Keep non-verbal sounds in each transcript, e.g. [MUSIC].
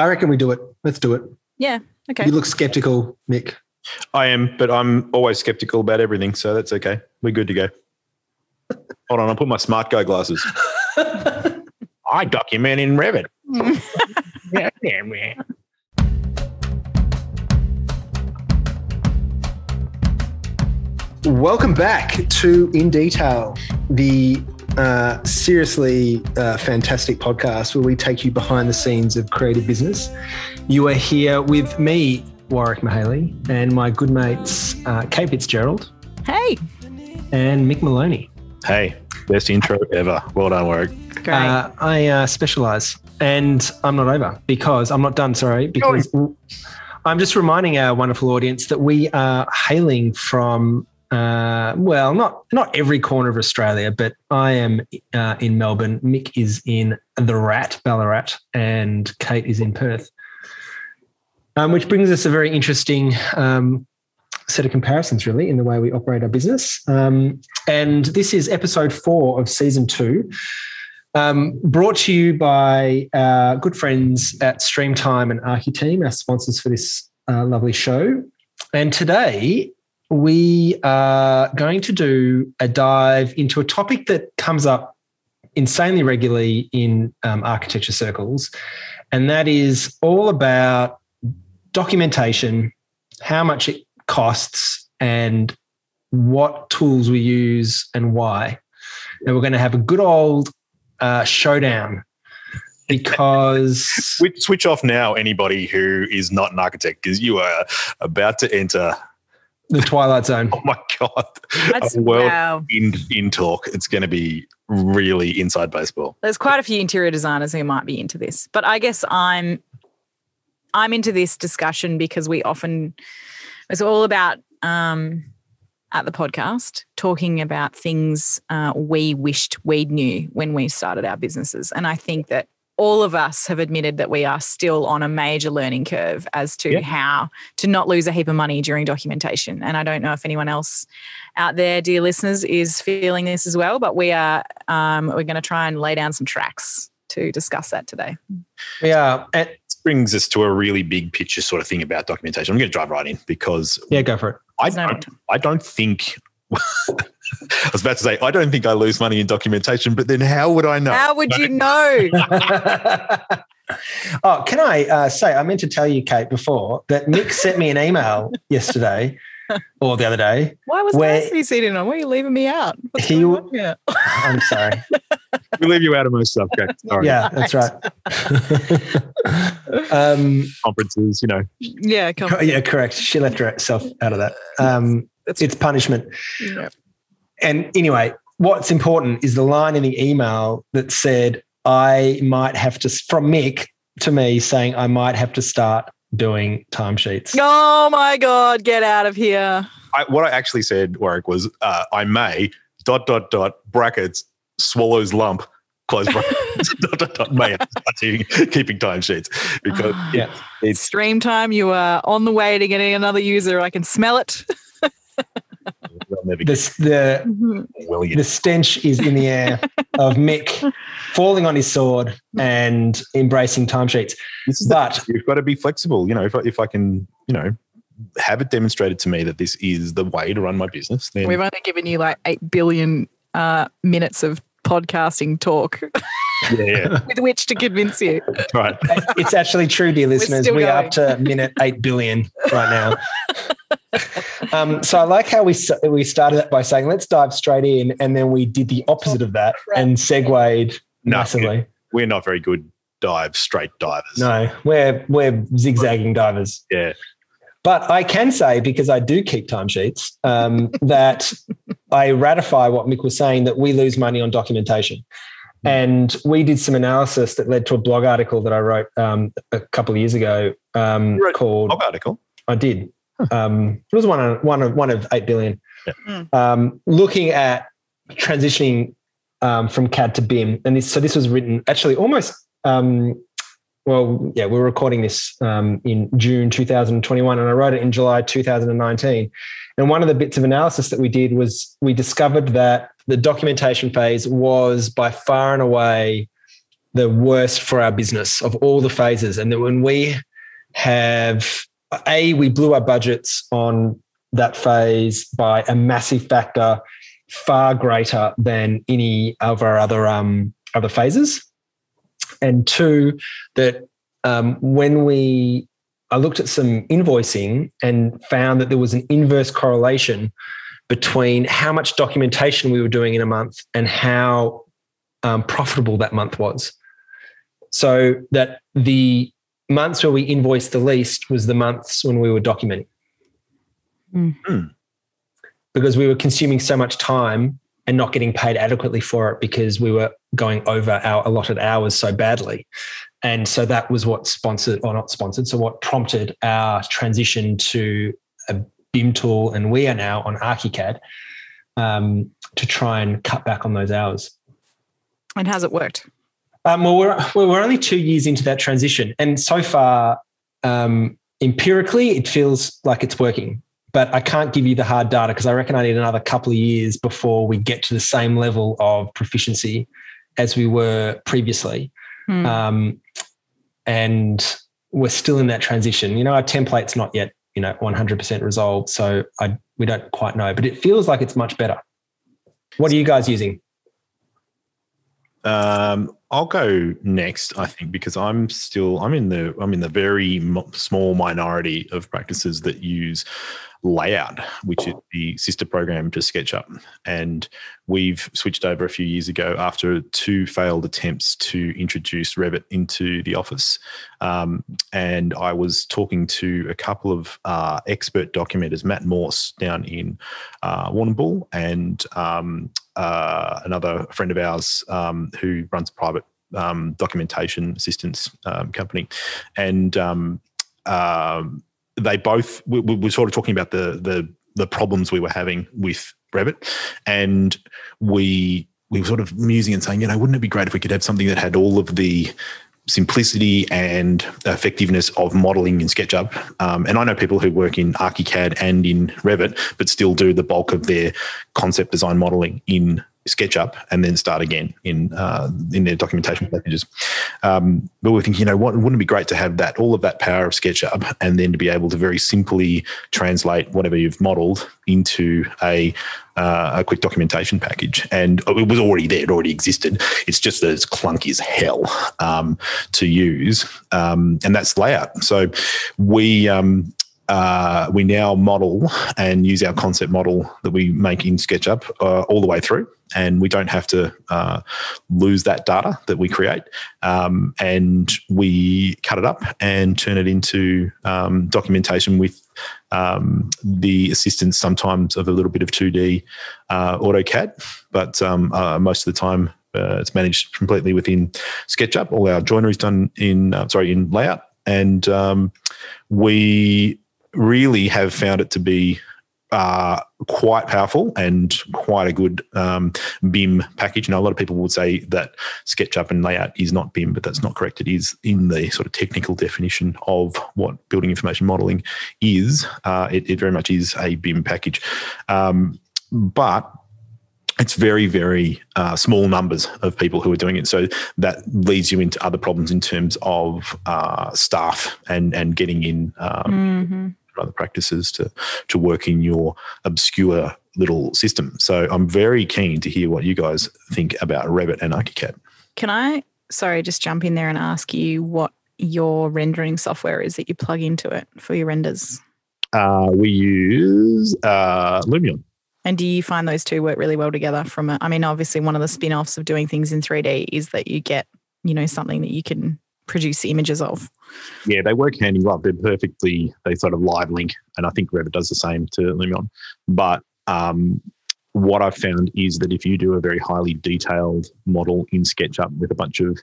I reckon we do it. Let's do it. Yeah. Okay. You look skeptical, Mick. I am, but I'm always skeptical about everything, so that's okay. We're good to go. Hold on, I'll put my smart go glasses. [LAUGHS] I document in Revit. [LAUGHS] Welcome back to In Detail, the uh, seriously uh, fantastic podcast where we take you behind the scenes of creative business. You are here with me, Warwick Mihaly, and my good mates, uh, Kate Fitzgerald hey. and Mick Moloney. Hey, best intro ever. Well done, Warwick. Great. Uh, I uh, specialize, and I'm not over because I'm not done. Sorry, because I'm just reminding our wonderful audience that we are hailing from. Uh, well, not not every corner of Australia, but I am uh, in Melbourne. Mick is in the Rat, Ballarat, and Kate is in Perth. Um, which brings us a very interesting um, set of comparisons, really, in the way we operate our business. Um, and this is episode four of season two, um, brought to you by our good friends at Streamtime and Architeam, our sponsors for this uh, lovely show. And today we are going to do a dive into a topic that comes up insanely regularly in um, architecture circles, and that is all about documentation, how much it costs, and what tools we use and why. And we're going to have a good old uh, showdown [LAUGHS] because Switch, switch off now, anybody who is not an architect, because you are about to enter. The Twilight Zone. [LAUGHS] Oh my god, That's, a world wow. in in talk. It's going to be really inside baseball. There's quite a few interior designers who might be into this, but I guess I'm I'm into this discussion because we often it's all about um, at the podcast talking about things uh, we wished we knew when we started our businesses, and I think that all of us have admitted that we are still on a major learning curve as to Yeah. how to not lose a heap of money during documentation. And I don't know if anyone else out there, dear listeners, is feeling this as well. But we are um, we're going to try and lay down some tracks to discuss that today. Yeah, it brings us to a really big picture sort of thing about documentation. I'm going to drive right in because yeah, go for it. I There's don't, I don't think. [LAUGHS] I was about to say I don't think I lose money in documentation, but then how would I know? How would you know? [LAUGHS] oh, can I uh, say, I meant to tell you, Kate, before that Nick [LAUGHS] sent me an email yesterday or the other day. Why was Where- Nancy sitting on? Why are you leaving me out? What's He going on here? [LAUGHS] I'm sorry. we leave you out of most stuff. Kate. Sorry. Yeah, that's right. um, Conferences, you know. Yeah, come co- yeah, correct. She left herself out of that. Um, That's- it's punishment. yeah. And anyway, what's important is the line in the email that said, I might have to, from Mick to me saying, I might have to start doing timesheets. Oh my God, get out of here. I, what I actually said, Warwick, was uh, I may dot dot dot brackets swallows lump close brackets [LAUGHS] dot dot dot may have to start doing- keeping timesheets because Ah. yeah, it's Streamtime, you are on the way to getting another user. I can smell it. [LAUGHS] they'll never get the, will you. the stench is in the air [LAUGHS] of Mick falling on his sword and embracing timesheets. This is the- But you've got to be flexible. You know, if I, if I can, you know, have it demonstrated to me that this is the way to run my business, then We've only given you like 8 billion uh, minutes of podcasting talk [LAUGHS] yeah, yeah, [LAUGHS] with which to convince you. right. [LAUGHS] it's actually true, dear listeners. We are up to minute 8 billion right now. [LAUGHS] um, so I like how we, we started that by saying, let's dive straight in. And then we did the opposite of that and segued No, massively. We're not very good dive straight divers. No, we're, we're zigzagging divers. Yeah. But I can say, because I do keep timesheets, um, that I ratify what Mick was saying that we lose money on documentation. And we did some analysis that led to a blog article that I wrote um, a couple of years ago um, You wrote called. Blog article. I did. Um, it was one of one of one of eight billion. Yeah. Mm. Um, looking at transitioning um, from CAD to BIM, and this so this was written actually almost. Um, well, yeah, we we're recording this um, in June 2021, and I wrote it in July 2019. And one of the bits of analysis that we did was we discovered that the documentation phase was by far and away the worst for our business of all the phases. And that when we have, A, we blew our budgets on that phase by a massive factor, far greater than any of our other um, other phases. And two, that um, when we I looked at some invoicing and found that there was an inverse correlation between how much documentation we were doing in a month and how um, profitable that month was. So that the months where we invoiced the least was the months when we were documenting. Mm. Because we were consuming so much time and not getting paid adequately for it because we were going over our allotted hours so badly. And so that was what sponsored, or not sponsored, so what prompted our transition to a BIM tool. And we are now on ArchiCAD um, to try and cut back on those hours. And has it worked? Um, well, we're, we're only two years into that transition. And so far, um, empirically, it feels like it's working. But I can't give you the hard data because I reckon I need another couple of years before we get to the same level of proficiency as we were previously. Hmm. Um, and we're still in that transition. You know, our template's not yet, you know, 100% resolved. So I, we don't quite know, but it feels like it's much better. What are you guys using? Um, I'll go next, I think, because I'm still I'm in the I'm in the very m- small minority of practices that use Layout, which is the sister program to SketchUp, and we've switched over a few years ago after two failed attempts to introduce Revit into the office. Um, and I was talking to a couple of uh, expert documenters, Matt Morse down in uh, Warrnambool, and um, uh, another friend of ours um, who runs a private um, documentation assistance um, company, and um, um, they both we, we were sort of talking about the the the problems we were having with Revit, and we we were sort of musing and saying, you know, wouldn't it be great if we could have something that had all of the simplicity and effectiveness of modeling in SketchUp. Um, and I know people who work in ArchiCAD and in Revit, but still do the bulk of their concept design modeling in SketchUp and then start again in uh, in their documentation packages. Um, but we're thinking, you know, what wouldn't it be great to have that all of that power of SketchUp and then to be able to very simply translate whatever you've modeled into a uh, a quick documentation package, and it was already there; it already existed. It's just that it's clunky as hell um, to use, um, and that's layout. So we um, uh, we now model and use our concept model that we make in SketchUp uh, all the way through, and we don't have to uh, lose that data that we create. Um, and we cut it up and turn it into um, documentation with um, the assistance sometimes of a little bit of 2D uh, AutoCAD, but um, uh, most of the time uh, it's managed completely within SketchUp. All our joinery is done in sorry in layout, and um, we really have found it to be uh, quite powerful and quite a good um, BIM package. Now, a lot of people would say that SketchUp and layout is not BIM, but that's not correct. It is in the sort of technical definition of what building information modeling is. Uh, it, it, very much is a BIM package. Um, but it's very, very uh, small numbers of people who are doing it. So that leads you into other problems in terms of uh, staff and and getting in um, Mm-hmm. Other practices to to work in your obscure little system. So I'm very keen to hear what you guys think about Revit and ArchiCAD. Can I, sorry, just jump in there and ask you what your rendering software is that you plug into it for your renders? Uh, we use uh, Lumion. And do you find those two work really well together? From a, I mean, obviously, one of the spin offs of doing things in 3D is that you get, you know, something that you can produce images of. Yeah, they work hand in glove. They're perfectly, they sort of live link. And I think Revit does the same to Lumion. But um, what I've found is that if you do a very highly detailed model in SketchUp with a bunch of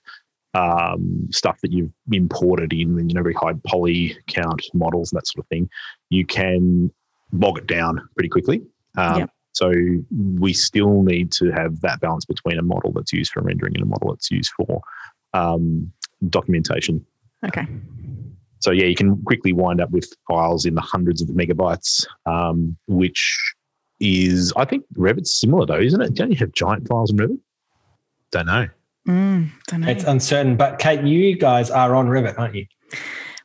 um, stuff that you've imported in, you know, very high poly count models, and that sort of thing, you can bog it down pretty quickly. Um, Yep. So we still need to have that balance between a model that's used for rendering and a model that's used for um, documentation. Okay. So yeah, you can quickly wind up with files in the hundreds of megabytes, um, which is I think Revit's similar though, isn't it? Don't you have giant files in Revit? Don't know. Mm, don't know. It's uncertain. But Kate, you guys are on Revit, aren't you?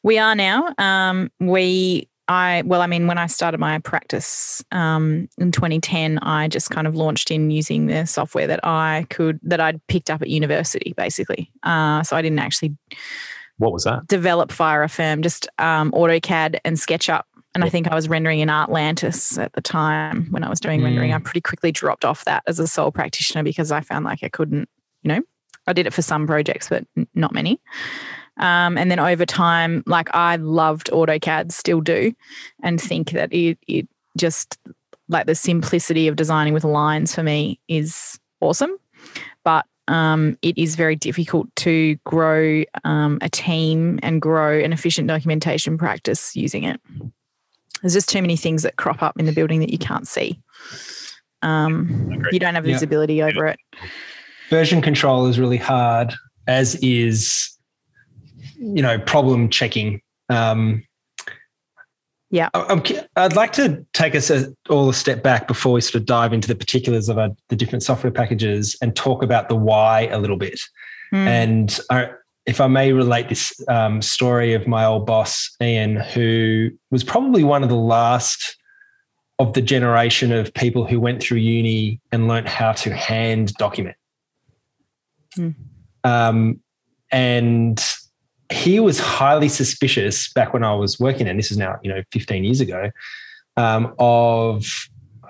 We are now. Um, we, I, well, I mean, when I started my practice um, in 2010, I just kind of launched in using the software that I could, that I'd picked up at university, basically. Uh, so I didn't actually What was that? develop Fire Firm, just um, AutoCAD and SketchUp. And I think I was rendering in Artlantis at the time when I was doing rendering. I pretty quickly dropped off that as a sole practitioner because I found like I couldn't, you know, I did it for some projects, but not many. Um, and then over time, like I loved AutoCAD, still do, and think that it, it just like the simplicity of designing with lines for me is awesome. But um, it is very difficult to grow um, a team and grow an efficient documentation practice using it. There's just too many things that crop up in the building that you can't see. Um, you don't have Yeah. visibility over it. Version control is really hard, as is, you know, problem checking. Um, Yeah. I- I'd like to take us a, all a step back before we sort of dive into the particulars of our, the different software packages and talk about the why a little bit. Mm. And I, if I may relate this um, story of my old boss, Ian, who was probably one of the last of the generation of people who went through uni and learnt how to hand document. Hmm. Um, and he was highly suspicious back when I was working, and this is now, you know, 15 years ago, um, of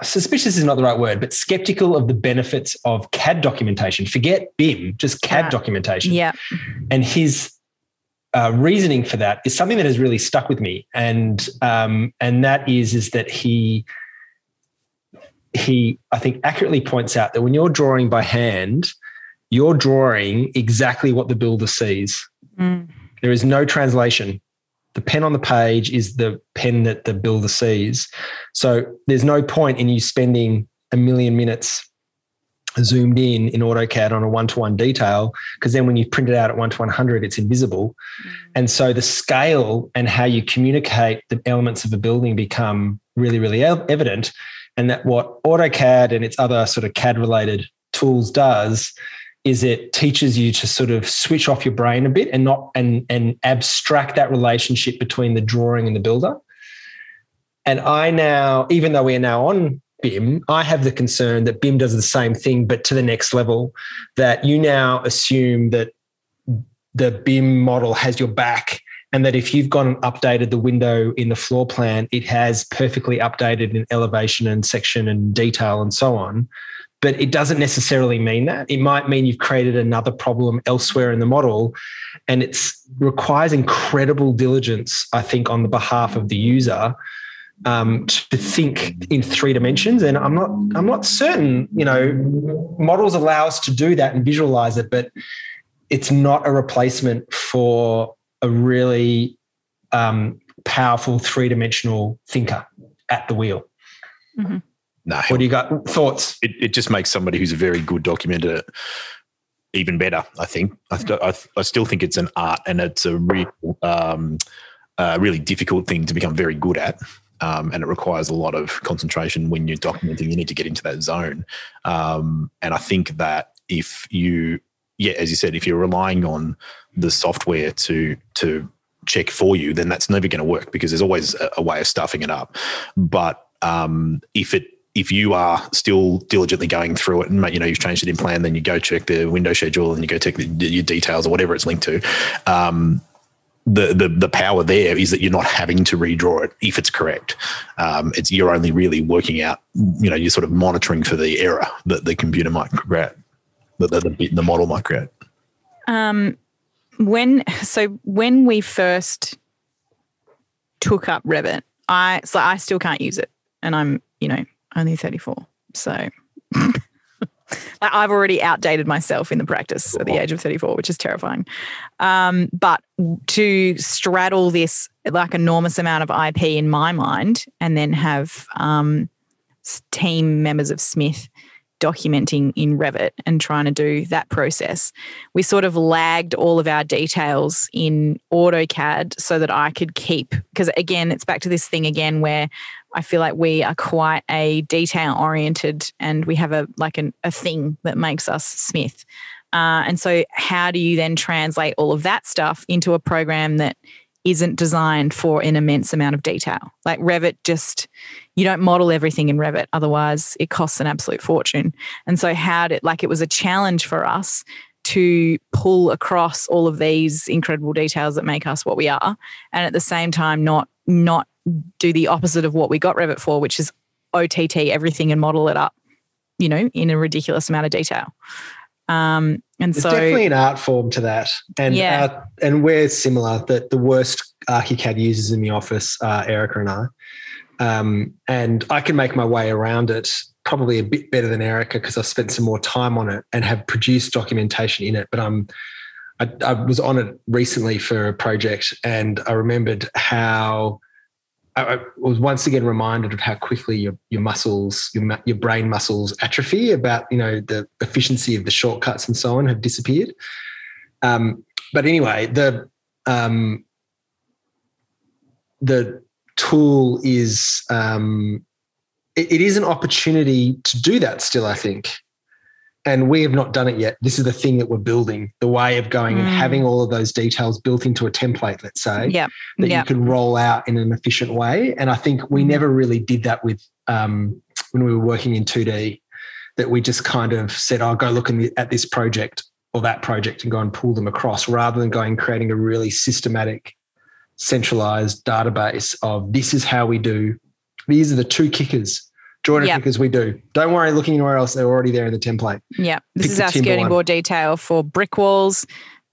suspicious is not the right word, but skeptical of the benefits of CAD documentation. Forget BIM, just CAD Yeah. documentation. yeah. And his uh, reasoning for that is something that has really stuck with me, and um, and that is is that he he I think accurately points out that when you're drawing by hand, you're drawing exactly what the builder sees. Mm. There is no translation. The pen on the page is the pen that the builder sees. So there's no point in you spending a million minutes zoomed in in AutoCAD on a one to one detail, because then when you print it out at one to 100, it's invisible. Mm. And so the scale and how you communicate the elements of a building become really, really evident. And that what AutoCAD and its other sort of CAD related tools does is it teaches you to sort of switch off your brain a bit and not and and abstract that relationship between the drawing and the builder. And I now, even though we are now on BIM, I have the concern that BIM does the same thing, but to the next level, that you now assume that the BIM model has your back and that if you've gone and updated the window in the floor plan, it has perfectly updated in elevation and section and detail and so on. But it doesn't necessarily mean that. It might mean you've created another problem elsewhere in the model. And it requires incredible diligence, I think, on the behalf of the user um, to think in three dimensions. And I'm not, I'm not certain, you know, models allow us to do that and visualize it, but it's not a replacement for a really um, powerful three dimensional thinker at the wheel. No, What do you got? Thoughts? it, it just makes somebody who's a very good documenter even better. I think. I, th- I, th- I still think it's an art, and it's a real, um, uh, really difficult thing to become very good at. Um, and it requires a lot of concentration when you're documenting. You need to get into that zone, um, and I think that if you, yeah, as you said, if you're relying on the software to to check for you, then that's never going to work because there's always a, a way of stuffing it up. But um, if it if you are still diligently going through it and you know you've changed it in plan, then you go check the window schedule and you go check the, your details or whatever it's linked to. Um, the, the the power there is that you're not having to redraw it if it's correct. Um, it's you're only really working out. You know, you're sort of monitoring for the error that the computer might create, that the, the, the model might create. Um, when so when we first took up Revit, I so I still can't use it, and I'm you know only 34, so [LAUGHS] like I've already outdated myself in the practice at the age of 34, which is terrifying. Um, but to straddle this like enormous amount of IP in my mind, and then have um, team members of Smith documenting in Revit and trying to do that process, we sort of lagged all of our details in AutoCAD so that I could keep, because again, it's back to this thing again where I feel like we are quite a detail oriented and we have a like an, a thing that makes us Smith. Uh, and so, how do you then translate all of that stuff into a program that isn't designed for an immense amount of detail? Like Revit, just you don't model everything in Revit, otherwise, it costs an absolute fortune. And so, how did like it was a challenge for us to pull across all of these incredible details that make us what we are, and at the same time, not not do the opposite of what we got Revit for, which is OTT everything and model it up, you know, in a ridiculous amount of detail. Um, and There's so definitely an art form to that, and Yeah. our- and we're similar. That the worst ArchiCAD users in the office are Erica and I, um, and I can make my way around it probably a bit better than Erica because I've spent some more time on it and have produced documentation in it. But I'm I, I was on it recently for a project, and I remembered how. I I was once again reminded of how quickly your, your muscles, your, your brain muscles atrophy about, you know, the efficiency of the shortcuts and so on have disappeared. Um, but anyway, the, um, the tool is, um, it- it is an opportunity to do that still, I think. And we have not done it yet. This is the thing that we're building, the way of going and Mm. having all of those details built into a template, let's say yeah, that yeah, you can roll out in an efficient way. And I think we Mhm. never really did that with um, when we were working in 2D, that we just kind of said, I'll go look in the, at this project or that project and go and pull them across rather than going creating a really systematic, centralized database of this is how we do. These are the two kickers, joiner Yeah. kickers we do. Don't worry looking anywhere else. They're already there in the template. yeah. This Pick is our skirting board detail for brick walls,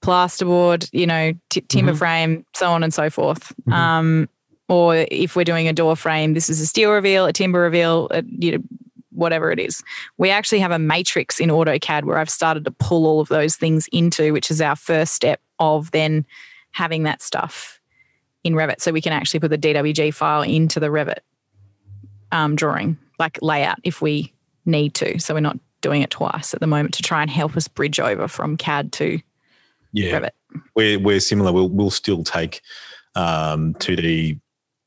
plasterboard, you know, t- timber Mhm. frame, so on and so forth. Mhm. Um, or if we're doing a door frame, this is a steel reveal, a timber reveal, a, you know, whatever it is. We actually have a matrix in AutoCAD where I've started to pull all of those things into, which is our first step of then having that stuff in Revit. So we can actually put the DWG file into the Revit um, drawing, like layout, if we need to. So we're not doing it twice at the moment to try and help us bridge over from CAD to Yeah, Revit. we're we're similar. We'll we'll still take um, 2D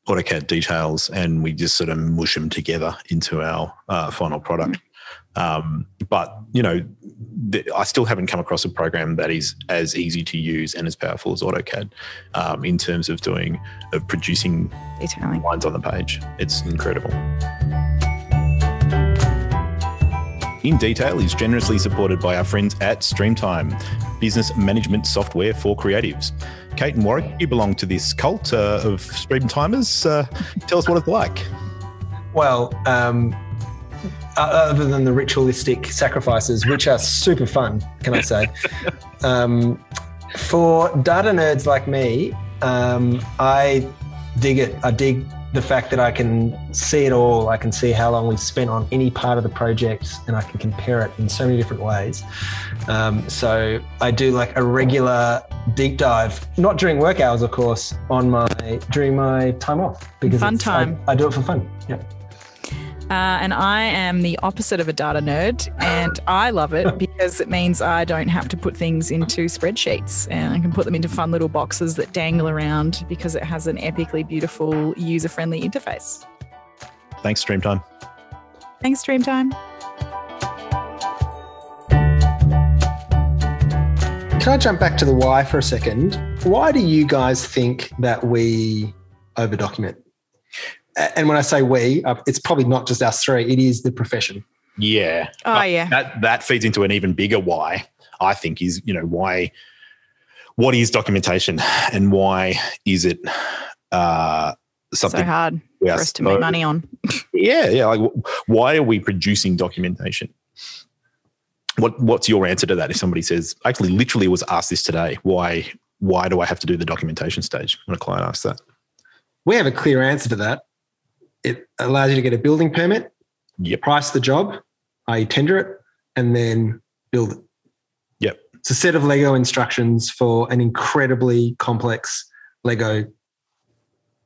AutoCAD details and we just sort of mush them together into our uh, final product. Um, but you know, th- I still haven't come across a program that is as easy to use and as powerful as AutoCAD um, in terms of doing of producing Detailing. lines on the page. It's incredible. In Detail is generously supported by our friends at Streamtime, business management software for creatives. Kate and Warwick, you belong to this cult uh, of Streamtimers. Uh, tell us what it's like. Well, um, o- other than the ritualistic sacrifices, which are super fun, can I say? [LAUGHS] um, for data nerds like me, um, I dig it. I dig the fact that I can see it all. I can see how long we've spent on any part of the project, and I can compare it in so many different ways. Um, so I do like a regular deep dive, not during work hours, of course, on my during my time off because Fun it's- I- time. I do it for fun. Yeah. Uh, and I am the opposite of a data nerd, and I love it because it means I don't have to put things into spreadsheets and I can put them into fun little boxes that dangle around because it has an epically beautiful, user friendly interface. Thanks, Streamtime. Thanks, Dreamtime. Can I jump back to the why for a second? Why do you guys think that we over document? And when I say we, uh, it's probably not just us three, it is the profession. Yeah. Oh, But yeah. That that feeds into an even bigger why. I think is you know why. What is documentation, and why is it uh, something So hard we for us to make money on. [LAUGHS] Yeah, yeah. Like, why are we producing documentation? What What's your answer to that? If somebody says, actually, literally was asked this today. Why Why do I have to do the documentation stage when a client asks that? We have a clear answer to that. It allows you to get a building permit, Yep. price the job, i.e., tender it, and then build it. Yep. It's a set of Lego instructions for an incredibly complex Lego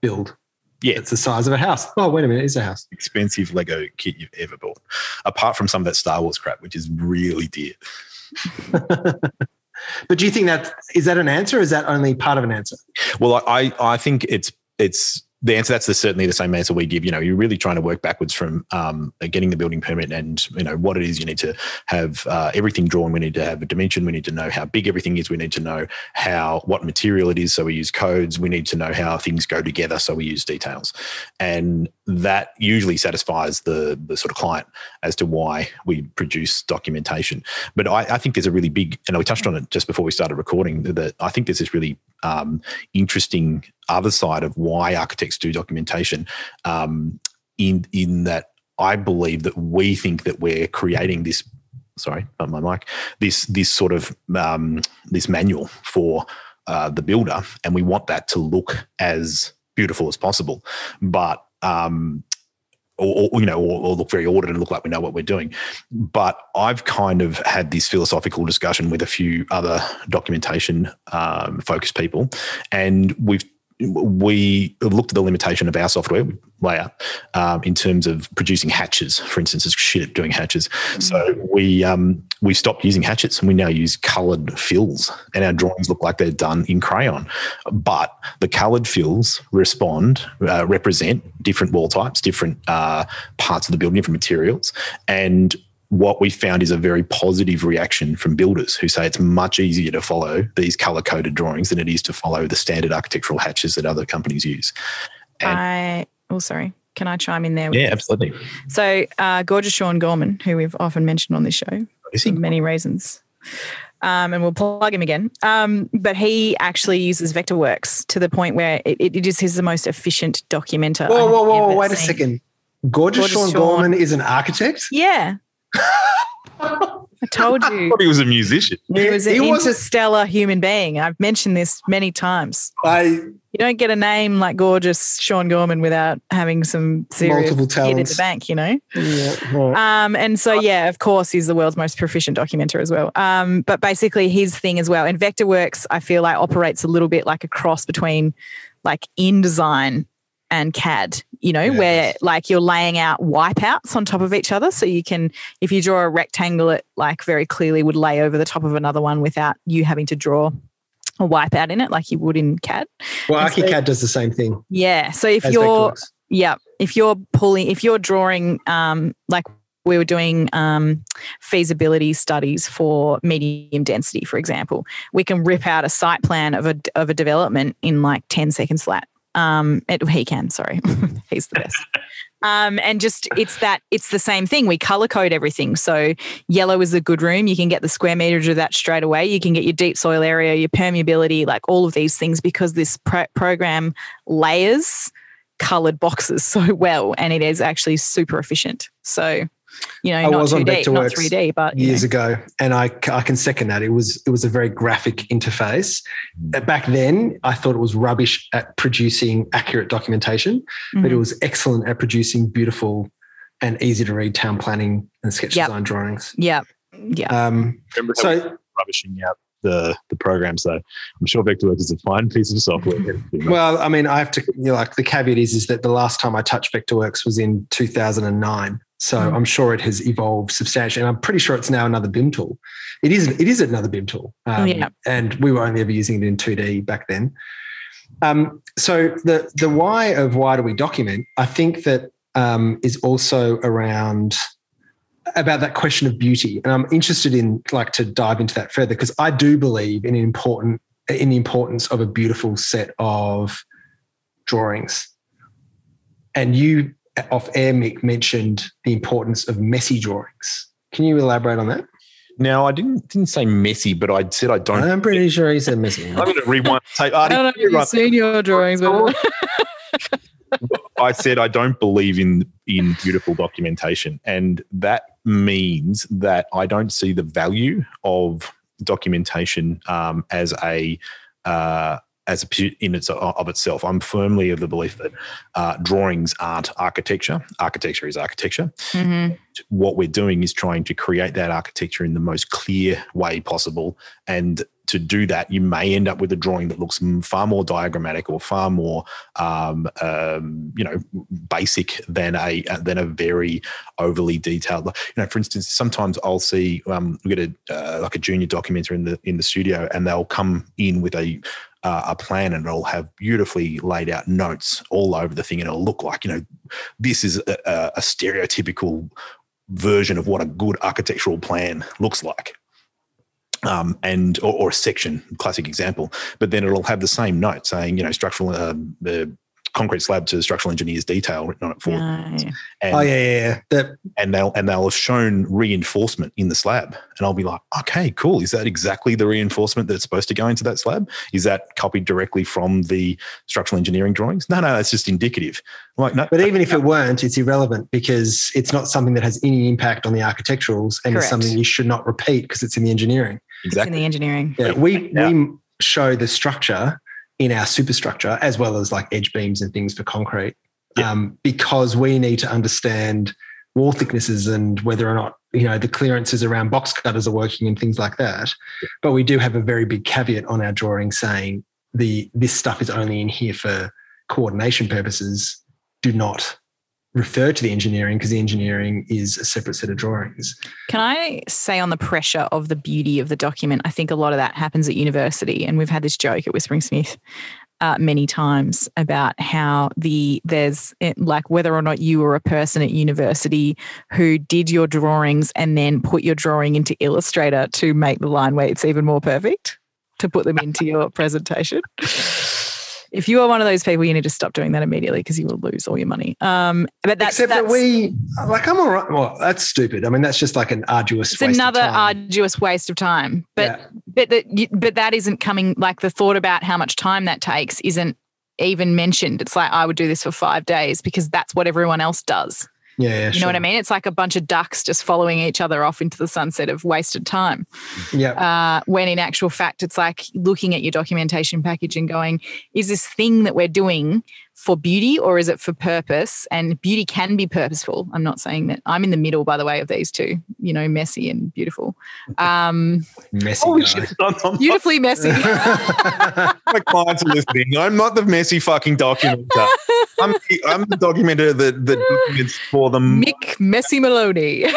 build. Yeah. It's the size of a house. Oh, wait a minute, it's a house. Expensive Lego kit you've ever bought, apart from some of that Star Wars crap, which is really dear. [LAUGHS] but do you think that is that an answer is that only part of an answer? Well, I I think it's it's the answer that's the, certainly the same answer we give. You know, you're really trying to work backwards from um, getting the building permit and you know what it is. You need to have uh, everything drawn. We need to have a dimension. We need to know how big everything is. We need to know how what material it is. So we use codes. We need to know how things go together. So we use details, and that usually satisfies the the sort of client as to why we produce documentation. But I, I think there's a really big, and we touched on it just before we started recording. That I think there's this really um, interesting other side of why architects do documentation um, in in that I believe that we think that we're creating this sorry on my mic this this sort of um, this manual for uh, the builder and we want that to look as beautiful as possible but um, or, or, you know, or, or, look very ordered and look like we know what we're doing. But I've kind of had this philosophical discussion with a few other documentation um, focused people, and we've we looked at the limitation of our software layer um, in terms of producing hatches. For instance, it's shit at doing hatches. Mm-hmm. So we um, we stopped using hatchets and we now use coloured fills, and our drawings look like they're done in crayon. But the coloured fills respond uh, represent different wall types, different uh, parts of the building, different materials, and what we found is a very positive reaction from builders who say it's much easier to follow these color coded drawings than it is to follow the standard architectural hatches that other companies use. And I oh sorry, can I chime in there? yeah, absolutely. So, uh, gorgeous Sean Gorman, who we've often mentioned on this show for many reasons. Um, and we'll plug him again. Um, but he actually uses Vectorworks to the point where it, it is his most efficient documenter. Whoa, whoa, whoa! Wait seen. a second. Gorgeous, Gorgeous Sean, Sean Gorman is an architect. Yeah. [LAUGHS] I told you. I thought he was a musician. He was an he interstellar was... human being. I've mentioned this many times. I you don't get a name like gorgeous Sean Gorman without having some serious multiple talents at the bank, you know. Yeah, right. Um, and so yeah, of course, he's the world's most proficient documenter as well. Um, but basically, his thing as well. And Vectorworks, I feel like operates a little bit like a cross between like InDesign and CAD, you know, yes. where like you're laying out wipeouts on top of each other. So you can, if you draw a rectangle, it like very clearly would lay over the top of another one without you having to draw a wipeout in it like you would in CAD. Well, ArchiCAD so, does the same thing. Yeah. So if you're, yeah, if you're pulling, if you're drawing, um, like we were doing um, feasibility studies for medium density, for example, we can rip out a site plan of a of a development in like ten seconds flat um, it, he can, sorry. [LAUGHS] He's the best. Um, and just it's that it's the same thing. We color code everything. So yellow is a good room. You can get the square meterage of that straight away. You can get your deep soil area, your permeability, like all of these things because this pro- program layers colored boxes [LAUGHS] so well and it is actually super efficient. So you know, I not was 2D, not 3D, but years know. ago, and I, I can second that. It was it was a very graphic interface. Mm. Back then, I thought it was rubbish at producing accurate documentation, mm-hmm. but it mm-hmm. was excellent at producing beautiful and easy to read town planning and sketch yep. design drawings. Yeah, yeah. Um, so rubbishing out the the programs though. I'm sure Vectorworks is a fine piece of software. [LAUGHS] well, I mean, I have to you know, like the caveat is is that the last time I touched Vectorworks was in 2009. So mm. I'm sure it has evolved substantially. And I'm pretty sure it's now another BIM tool. It is, it is another BIM tool. Um, yeah. And we were only ever using it in 2D back then. Um, so the, the why of why do we document, I think that um, is also around about that question of beauty. And I'm interested in like to dive into that further because I do believe in important in the importance of a beautiful set of drawings. And you off air, Mick mentioned the importance of messy drawings. Can you elaborate on that? Now, I didn't didn't say messy, but I said I don't. I'm pretty sure he said messy. I'm going to rewind. Tape. I don't know if you've seen your drawings, but I said I don't believe in in beautiful documentation, and that means that I don't see the value of documentation um, as a uh, as a, in its of itself. I'm firmly of the belief that uh, drawings aren't architecture. Architecture is architecture. Mm-hmm. What we're doing is trying to create that architecture in the most clear way possible, and to do that, you may end up with a drawing that looks far more diagrammatic or far more, um, um, you know, basic than a than a very overly detailed. You know, for instance, sometimes I'll see um, we get a uh, like a junior documenter in the in the studio, and they'll come in with a uh, a plan and it'll have beautifully laid out notes all over the thing and it'll look like you know this is a, a stereotypical version of what a good architectural plan looks like. Um, and or, or, a section classic example but then it'll have the same note saying you know structural uh, concrete slab to structural engineers detail written on it for no. And, oh yeah, yeah, yeah. and they'll and they'll have shown reinforcement in the slab, and I'll be like, okay, cool. Is that exactly the reinforcement that's supposed to go into that slab? Is that copied directly from the structural engineering drawings? No, no, that's just indicative. I'm like, no. But even if it weren't, it's irrelevant because it's not something that has any impact on the architecturals, and Correct. it's something you should not repeat because it's in the engineering. Exactly. It's in the engineering. Yeah, we yeah. we show the structure in our superstructure as well as like edge beams and things for concrete yeah. um, because we need to understand wall thicknesses and whether or not you know the clearances around box cutters are working and things like that yeah. but we do have a very big caveat on our drawing saying the this stuff is only in here for coordination purposes do not refer to the engineering because the engineering is a separate set of drawings. Can I say on the pressure of the beauty of the document? I think a lot of that happens at university, and we've had this joke at Whispering Smith uh, many times about how the there's eh, like whether or not you were a person at university who did your drawings and then put your drawing into Illustrator to make the line weights even more perfect to put them into your presentation [LAUGHS] if you are one of those people, you need to stop doing that immediately because you will lose all your money. Um, but that's except that's, that we like I'm all right. Well, that's stupid. I mean, that's just like an arduous. It's another arduous waste of time. But yeah. but that but that isn't coming. Like the thought about how much time that takes isn't even mentioned. It's like I would do this for five days because that's what everyone else does. Yeah, yeah you sure. know what I mean. It's like a bunch of ducks just following each other off into the sunset of wasted time. Yeah. Uh, when in actual fact, it's like looking at your documentation package and going, "Is this thing that we're doing for beauty or is it for purpose? And beauty can be purposeful. I'm not saying that I'm in the middle, by the way, of these two, you know, messy and beautiful. Um, messy. Oh, shit, [LAUGHS] beautifully messy. [LAUGHS] My clients are listening. I'm not the messy fucking documenter. I'm the, I'm the documenter that, that documents for them. Mick Messy Moloney. [LAUGHS]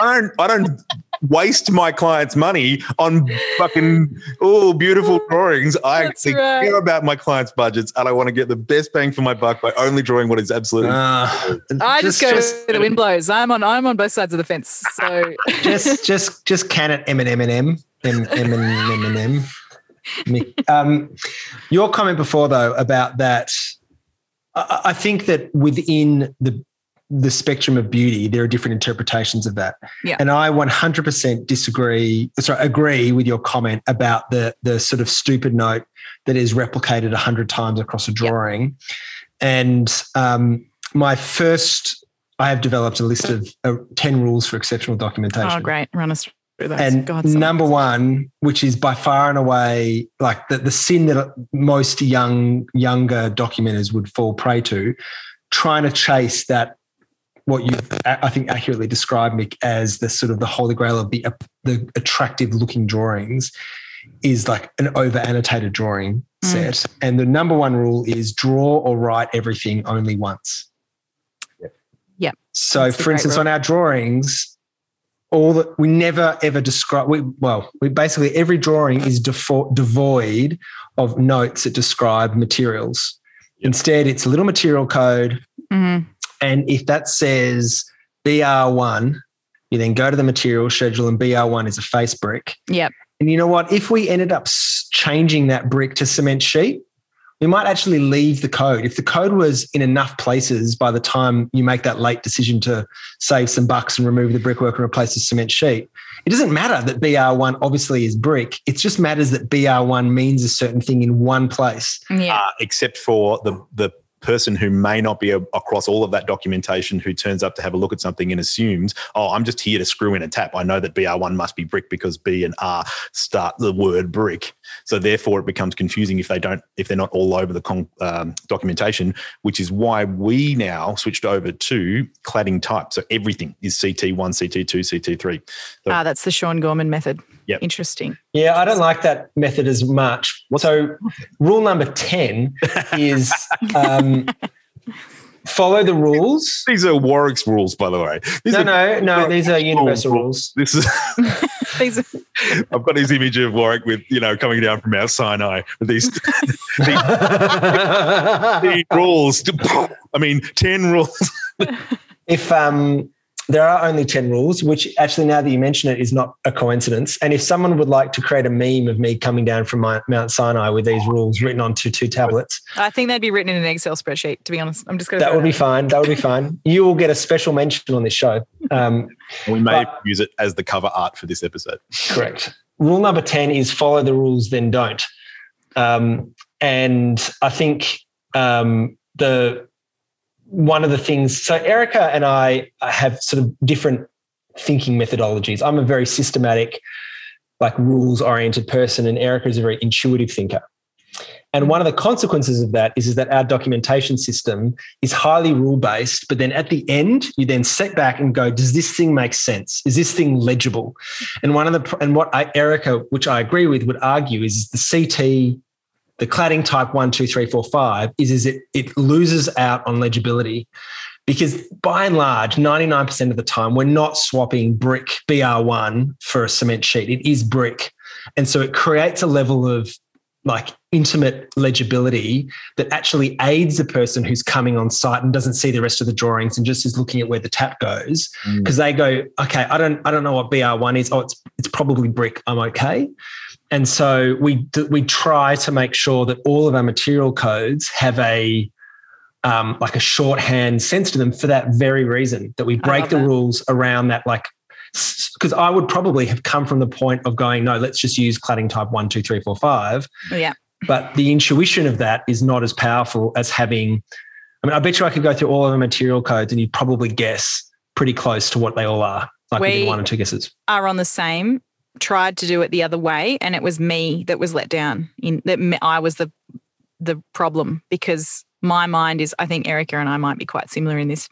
I don't, I don't waste my clients' money on fucking oh beautiful [LAUGHS] drawings. I That's actually right. care about my clients' budgets and I want to get the best bang for my buck by only drawing what is absolutely. Uh, I just, just go just, the wind blows. I'm on I'm on both sides of the fence. So [LAUGHS] just just just can it M and M and M M M and M and M. [LAUGHS] Um, your comment before though about that, I think that within the the spectrum of beauty, there are different interpretations of that. Yeah. And I 100% disagree, sorry, agree with your comment about the, the sort of stupid note that is replicated 100 times across a drawing. Yeah. And um, my first, I have developed a list of uh, 10 rules for exceptional documentation. Oh, great. Run us through those. And God, number one, which is by far and away like the, the sin that most young, younger documenters would fall prey to, trying to chase that what you I think accurately described Mick as the sort of the holy grail of the the attractive looking drawings is like an over annotated drawing mm. set. And the number one rule is draw or write everything only once. Yeah so That's for instance rule. on our drawings all that we never ever describe we well we basically every drawing is defo- devoid of notes that describe materials. Instead it's a little material code mm-hmm and if that says BR1, you then go to the material schedule and BR1 is a face brick. Yep. And you know what? If we ended up changing that brick to cement sheet, we might actually leave the code. If the code was in enough places by the time you make that late decision to save some bucks and remove the brickwork and replace the cement sheet, it doesn't matter that BR1 obviously is brick. It just matters that BR1 means a certain thing in one place. Yeah. Uh, except for the the person who may not be a, across all of that documentation who turns up to have a look at something and assumes, oh, I'm just here to screw in a tap. I know that BR1 must be brick because B and R start the word brick. So therefore, it becomes confusing if they don't, if they're not all over the con, um, documentation, which is why we now switched over to cladding type. So everything is CT1, CT2, CT3. So, ah, that's the Sean Gorman method. Yeah. Interesting. Yeah, I don't like that method as much. So, rule number 10 [LAUGHS] is um, follow the rules. [LAUGHS] These are Warwick's rules, by the way. These no, are, no, no. These are universal rules. This is. [LAUGHS] [LAUGHS] These are- I've got his image of Warwick with you know coming down from Mount Sinai with these, these, these rules. I mean, ten rules. if um, there are only 10 rules, which actually, now that you mention it, is not a coincidence. And if someone would like to create a meme of me coming down from my, Mount Sinai with these rules written onto two tablets, I think they'd be written in an Excel spreadsheet. To be honest, I'm just going to. that would be fine. That would be fine. You will get a special mention on this show. Um, We may But- use it as the cover art for this episode. Correct. Rule number 10 is follow the rules, then don't. Um, and I think um, the one of the things, so Erica and I have sort of different thinking methodologies. I'm a very systematic, like rules oriented person, and Erica is a very intuitive thinker. And one of the consequences of that is, is that our documentation system is highly rule based, but then at the end, you then set back and go, does this thing make sense? Is this thing legible? And one of the and what I, Erica, which I agree with, would argue is the CT, the cladding type one, two, three, four, five, is is it it loses out on legibility because by and large, 99% of the time, we're not swapping brick BR1 for a cement sheet. It is brick. And so it creates a level of like intimate legibility that actually aids the person who's coming on site and doesn't see the rest of the drawings and just is looking at where the tap goes mm. because they go okay i don't i don't know what br1 is oh it's probably brick i'm okay and so we we try to make sure that all of our material codes have a um, like a shorthand sense to them for that very reason that we break the that. rules around that like because I would probably have come from the point of going, no, let's just use cladding type one, two, three, four, five. Yeah. But the intuition of that is not as powerful as having. I mean, I bet you I could go through all of the material codes and you'd probably guess pretty close to what they all are, like We- one or two guesses. are on the same. Tried to do it the other way, and it was me that was let down. In that I was the the problem because my mind is. I think Erica and I might be quite similar in this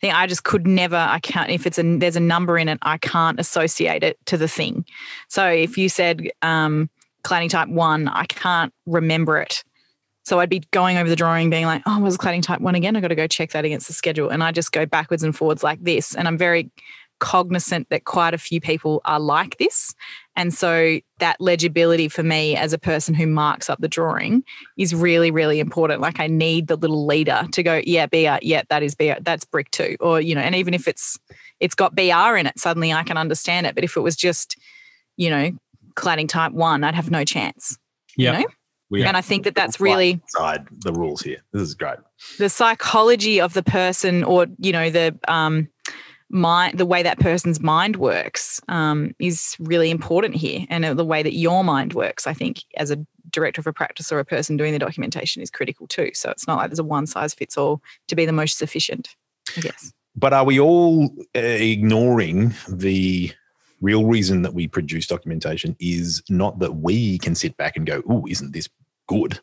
thing. I just could never. I can't. If it's a there's a number in it, I can't associate it to the thing. So if you said um, cladding type one, I can't remember it. So I'd be going over the drawing, being like, "Oh, was cladding type one again? I got to go check that against the schedule." And I just go backwards and forwards like this. And I'm very cognizant that quite a few people are like this. And so that legibility for me as a person who marks up the drawing is really, really important. Like I need the little leader to go, yeah, BR, yeah, that is BR, that's brick two. Or, you know, and even if it's it's got BR in it, suddenly I can understand it. But if it was just, you know, cladding type one, I'd have no chance. Yeah. You know? We And I think that that's really side the rules here. This is great. the psychology of the person or you know the um mind the way that person's mind works um, is really important here and the way that your mind works i think as a director of a practice or a person doing the documentation is critical too so it's not like there's a one size fits all to be the most sufficient i guess But are we all uh, ignoring the real reason that we produce documentation is not that we can sit back and go, "Oh, isn't this good?"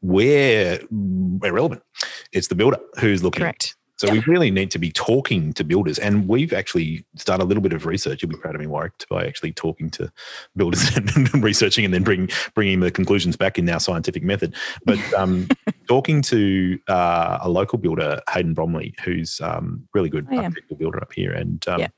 We're irrelevant. It's the builder who's looking. correct So we really need to be talking to builders, and we've actually done a little bit of research. You'll be proud of me, Warwick, by actually talking to builders [LAUGHS] and researching, and then bring bringing the conclusions back in our scientific method. But um, [LAUGHS] talking to uh, a local builder, Hayden Bromley, who's um, really good Oh, yeah. builder up here, and um, Yeah.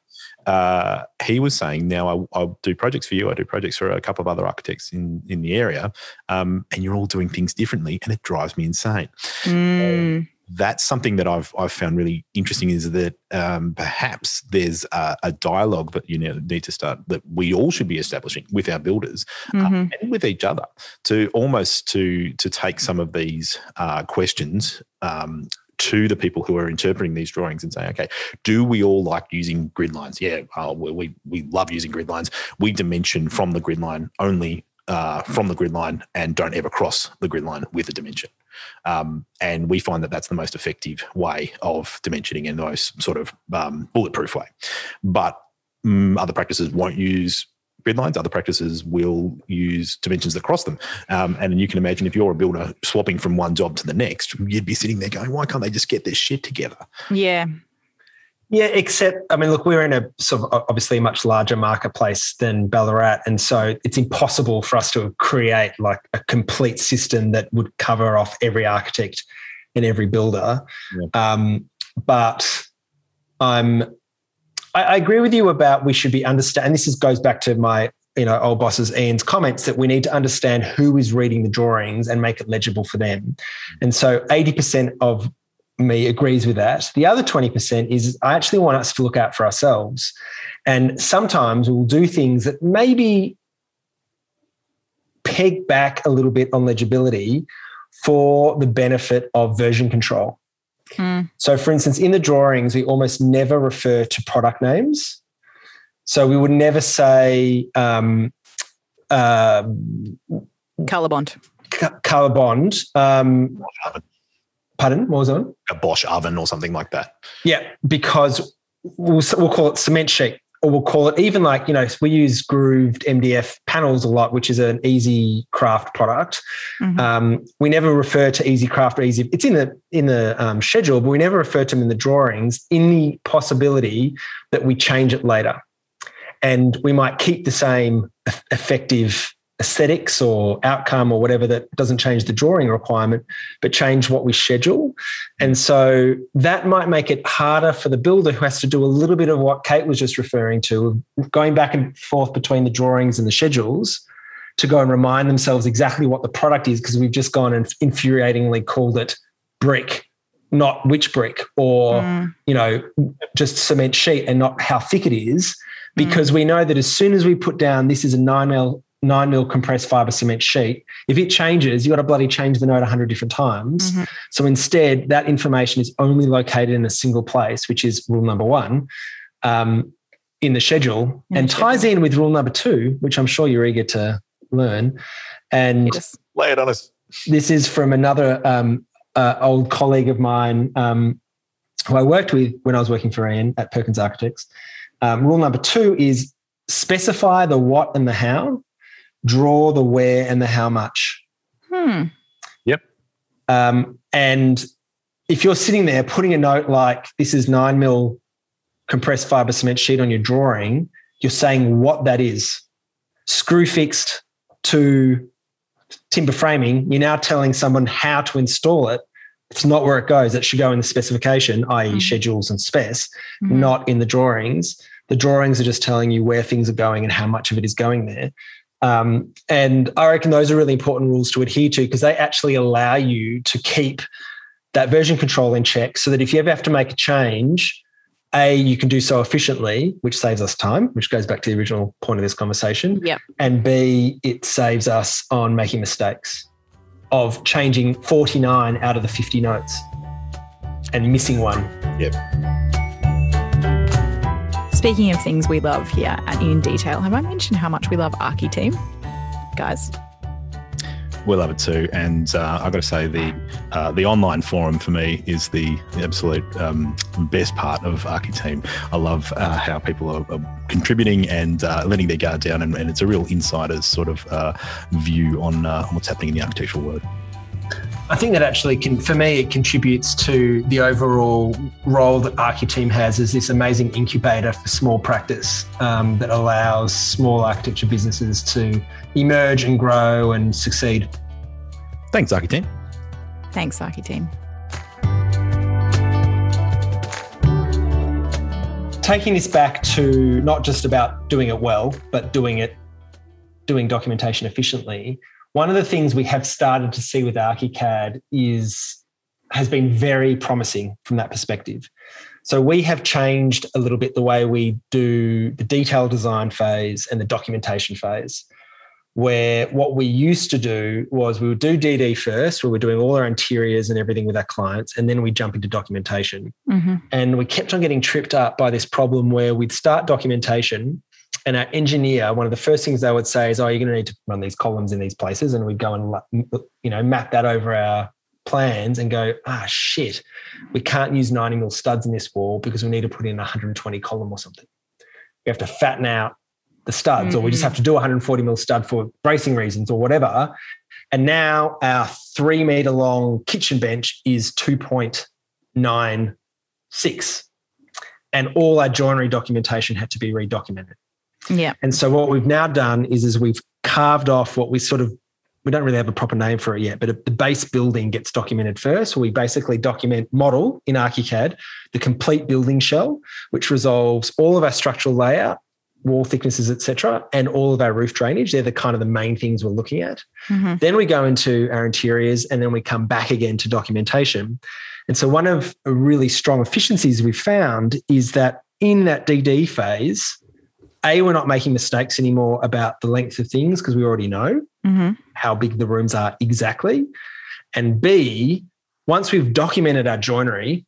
uh, he was saying, "Now I, I'll do projects for you. I do projects for a couple of other architects in in the area, um, and you're all doing things differently, and it drives me insane." Mm, that's something that I've I've found really interesting is that um, perhaps there's a, a dialogue that you know, need to start that we all should be establishing with our builders mhm. and with each other to almost to to take some of these uh, questions. Um, to the people who are interpreting these drawings and saying, okay, do we all like using grid lines? Yeah, uh, we, we we love using grid lines. We dimension from the grid line only uh, from the grid line and don't ever cross the grid line with a dimension. Um, and we find that that's the most effective way of dimensioning and the most sort of um, bulletproof way. But mm, other practices won't use grid lines. Other practices will use dimensions that cross them. Um, and you can imagine if you're a builder swapping from one job to the next, you'd be sitting there going, why can't they just get this shit together? yeah Yeah, except I mean, look, we're in a sort of obviously much larger marketplace than Ballarat, and so it's impossible for us to create like a complete system that would cover off every architect and every builder. Yeah. Um, but I'm I, I agree with you about we should be understand. And this is, goes back to my you know old bosses Ian's comments that we need to understand who is reading the drawings and make it legible for them. And so eighty percent of me agrees with that. The other 20% is I actually want us to look out for ourselves. And sometimes we'll do things that maybe peg back a little bit on legibility for the benefit of version control. Mm. So, for instance, in the drawings, we almost never refer to product names. So, we would never say um, uh, Colorbond. color bond. Um, pardon, what was on? A Bosch oven or something like that. Yeah, because we'll, we'll call it cement sheet, or we'll call it even like, you know, we use grooved MDF panels a lot, which is an Easycraft product. Mhm. Um, we never refer to Easycraft or easy. It's in the in the um, schedule, but we never refer to them in the drawings. In the possibility that we change it later, and we might keep the same effective aesthetics or outcome or whatever that doesn't change the drawing requirement, but change what we schedule. And so that might make it harder for the builder who has to do a little bit of what Kate was just referring to, going back and forth between the drawings and the schedules to go and remind themselves exactly what the product is because we've just gone and infuriatingly called it brick not which brick or Mm. you know just cement sheet and not how thick it is because we know that as soon as we put down this is a 9 mil 9 mil compressed fiber cement sheet if it changes you got to bloody change the note 100 different times Mhm. so instead that information is only located in a single place which is rule number one um, in the schedule In and the ties in with rule number two which i'm sure you're eager to learn and Yes. Lay it on us. this is from another um, uh, old colleague of mine um, who I worked with when I was working for Ian at Perkins Architects. Um, rule number two is specify the what and the how, draw the where and the how much. Hmm. Yep. Um, and if you're sitting there putting a note like this is nine mil compressed fiber cement sheet on your drawing, you're saying what that is. Screw fixed to timber framing, you're now telling someone how to install it. It's not where it goes. It should go in the specification, i.e., Mhm. schedules and specs, Mhm. not in the drawings. The drawings are just telling you where things are going and how much of it is going there. Um, and I reckon those are really important rules to adhere to because they actually allow you to keep that version control in check so that if you ever have to make a change, A, you can do so efficiently, which saves us time, which goes back to the original point of this conversation. Yep. And B, it saves us on making mistakes of changing 49 out of the 50 notes and missing one. Speaking of things we love here at In Detail, have I mentioned how much we love Architeam? Guys, We love it too, and uh, I've got to say the uh, the online forum for me is the absolute um, best part of Architeam. I love uh, how people are, are contributing and uh, letting their guard down, and, and it's a real insider's sort of uh, view on, uh, on what's happening in the architectural world. I think that actually can, for me, it contributes to the overall role that Architeam has as this amazing incubator for small practice um, that allows small architecture businesses to emerge and grow and succeed. Thanks, Architeam. thanks, Architeam. Taking this back to not just about doing it well, but doing it, doing documentation efficiently. One of the things we have started to see with ArchiCAD is has been very promising from that perspective. So we have changed a little bit the way we do the detail design phase and the documentation phase. Where what we used to do was we would do DD first, where we're doing all our interiors and everything with our clients, and then we jump into documentation. hmm And we kept on getting tripped up by this problem where we'd start documentation and our engineer, one of the first things they would say is, oh, you're going to need to run these columns in these places. And we'd go and, you know, map that over our plans and go, ah, shit, we can't use 90 mil studs in this wall because we need to put in 120 column or something. We have to fatten out the studs or we just have to do 140 mil stud for bracing reasons or whatever. And now our three meter long kitchen bench is 2.96 and all our joinery documentation had to be redocumented. Yeah. And so what we've now done is, is we've carved off what we sort of we don't really have a proper name for it yet, but the base building gets documented first. We basically document model in ArchiCAD, the complete building shell, which resolves all of our structural layout, wall thicknesses, etc., and all of our roof drainage. They're the kind of the main things we're looking at. Mm-hmm. Then we go into our interiors, and then we come back again to documentation. And so, one of really strong efficiencies we found is that in that DD phase, a, we're not making mistakes anymore about the length of things because we already know mm-hmm. how big the rooms are exactly. And B, once we've documented our joinery,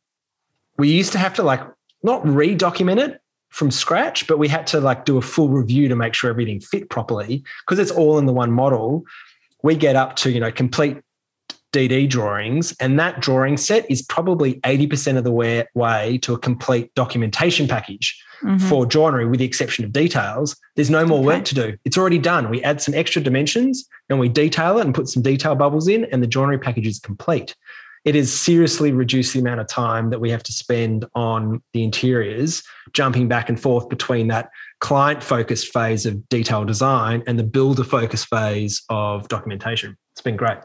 we used to have to like not re-document it from scratch, but we had to like do a full review to make sure everything fit properly because it's all in the one model. We get up to, you know, complete DD drawings, and that drawing set is probably 80% of the way, way to a complete documentation package mm-hmm. for joinery, with the exception of details. There's no more okay. work to do. It's already done. We add some extra dimensions and we detail it and put some detail bubbles in, and the joinery package is complete. It has seriously reduced the amount of time that we have to spend on the interiors, jumping back and forth between that client focused phase of detail design and the builder focused phase of documentation. It's been great.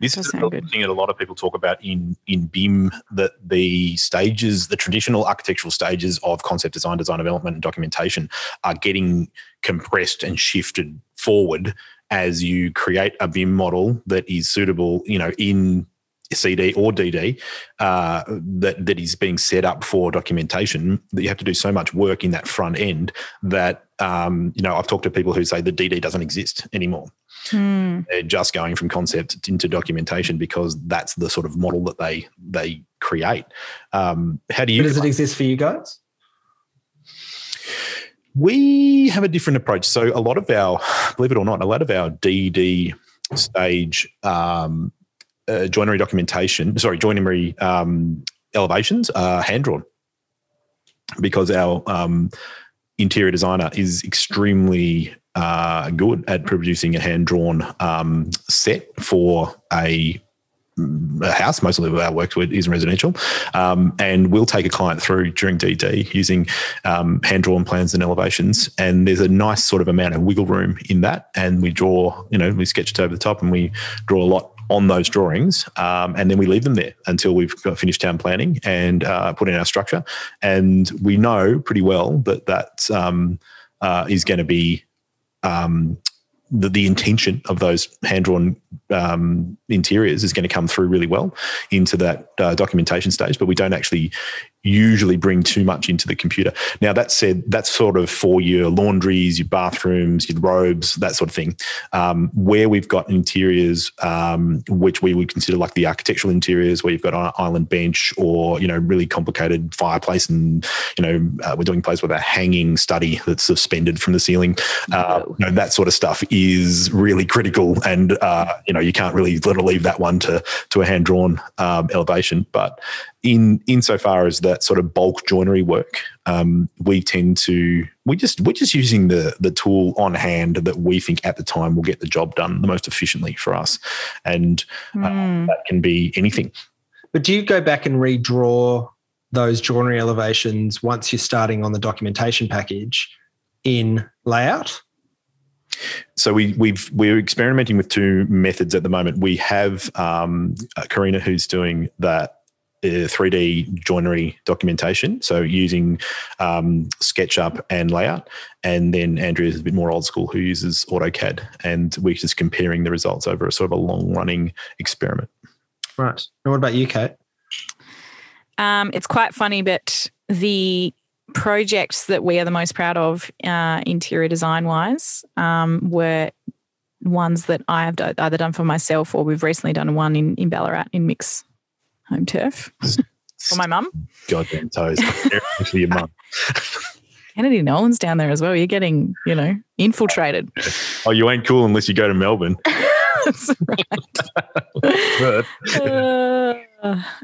This is the thing that a lot of people talk about in in BIM that the stages, the traditional architectural stages of concept design, design development, and documentation are getting compressed and shifted forward as you create a BIM model that is suitable, you know, in CD or DD uh, that that is being set up for documentation. That you have to do so much work in that front end that um, you know I've talked to people who say the DD doesn't exist anymore. Hmm. They're just going from concept into documentation because that's the sort of model that they they create. Um, how do you? But does it exist for you guys? We have a different approach. So a lot of our, believe it or not, a lot of our DD stage um, uh, joinery documentation, sorry, joinery um, elevations are hand drawn because our um, interior designer is extremely uh, good at producing a hand drawn um, set for a a house. Most of our work is residential, um, and we'll take a client through during DD using um, hand drawn plans and elevations. And there's a nice sort of amount of wiggle room in that. And we draw, you know, we sketch it over the top, and we draw a lot on those drawings, um, and then we leave them there until we've finished town planning and uh, put in our structure. And we know pretty well that that um, uh, is going to be um, the, the intention of those hand drawn um, interiors is going to come through really well into that uh, documentation stage, but we don't actually usually bring too much into the computer. Now, that said, that's sort of for your laundries, your bathrooms, your robes, that sort of thing. Um, where we've got interiors, um, which we would consider like the architectural interiors, where you've got an island bench or, you know, really complicated fireplace and, you know, uh, we're doing place with a hanging study that's suspended from the ceiling. Uh, you know, that sort of stuff is really critical. And, uh, you know, you can't really leave that one to, to a hand drawn um, elevation. But in insofar as that sort of bulk joinery work, um, we tend to we just we're just using the the tool on hand that we think at the time will get the job done the most efficiently for us, and uh, mm. that can be anything. But do you go back and redraw those joinery elevations once you're starting on the documentation package in layout? So we we've we're experimenting with two methods at the moment. We have um, Karina who's doing that 3D joinery documentation. So using um, SketchUp and layout. And then Andrea is a bit more old school who uses AutoCAD. And we're just comparing the results over a sort of a long running experiment. Right. And what about you, Kate? Um, it's quite funny, but the projects that we are the most proud of, uh, interior design wise, um, were ones that I have either done for myself or we've recently done one in, in Ballarat in Mick's home turf for my mum. Goddamn toes. for your mum. [LAUGHS] Kennedy Nolan's down there as well. You're getting, you know, infiltrated. [LAUGHS] Oh, you ain't cool unless you go to Melbourne. [LAUGHS] That's right. uh,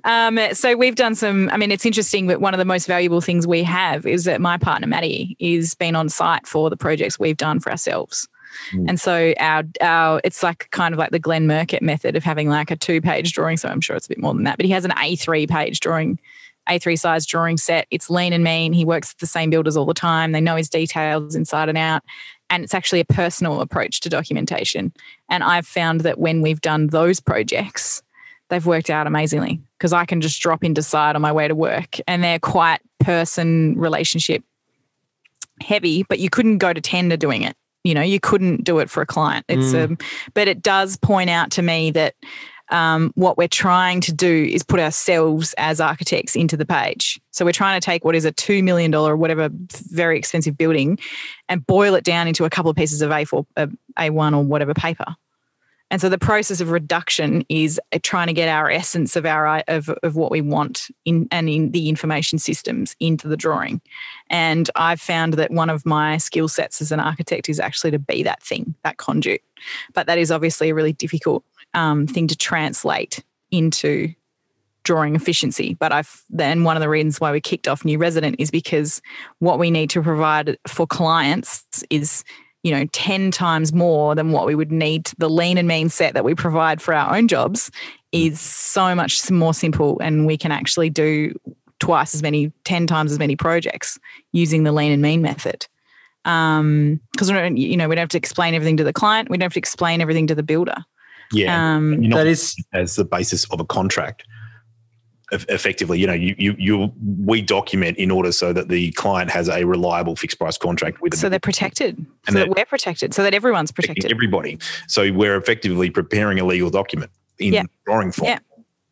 um, so we've done some. I mean, it's interesting, but one of the most valuable things we have is that my partner Maddie is been on site for the projects we've done for ourselves. Mm. And so our our it's like kind of like the Glenn Murcutt method of having like a two page drawing. So I'm sure it's a bit more than that, but he has an A3 page drawing A3 size drawing set. It's lean and mean. He works with the same builders all the time. They know his details inside and out. And it's actually a personal approach to documentation. And I've found that when we've done those projects, they've worked out amazingly because I can just drop into site on my way to work and they're quite person relationship heavy, but you couldn't go to tender doing it. You know, you couldn't do it for a client. It's mm. um, but it does point out to me that um, what we're trying to do is put ourselves as architects into the page. So we're trying to take what is a $2 million or whatever very expensive building and boil it down into a couple of pieces of A4, uh, A1 or whatever paper. And so the process of reduction is uh, trying to get our essence of our of, of what we want in and in the information systems into the drawing. And I've found that one of my skill sets as an architect is actually to be that thing, that conduit. But that is obviously a really difficult um, thing to translate into drawing efficiency. But I've then one of the reasons why we kicked off New Resident is because what we need to provide for clients is you know 10 times more than what we would need the lean and mean set that we provide for our own jobs is so much more simple and we can actually do twice as many 10 times as many projects using the lean and mean method. Because um because you know we don't have to explain everything to the client we don't have to explain everything to the builder. Yeah. Um, that is as the basis of a contract effectively, you know, you, you, you, we document in order so that the client has a reliable fixed price contract with. Them so they're protected, and so that we're protected, so that everyone's protected. Everybody. So we're effectively preparing a legal document in yeah. drawing form. Yeah,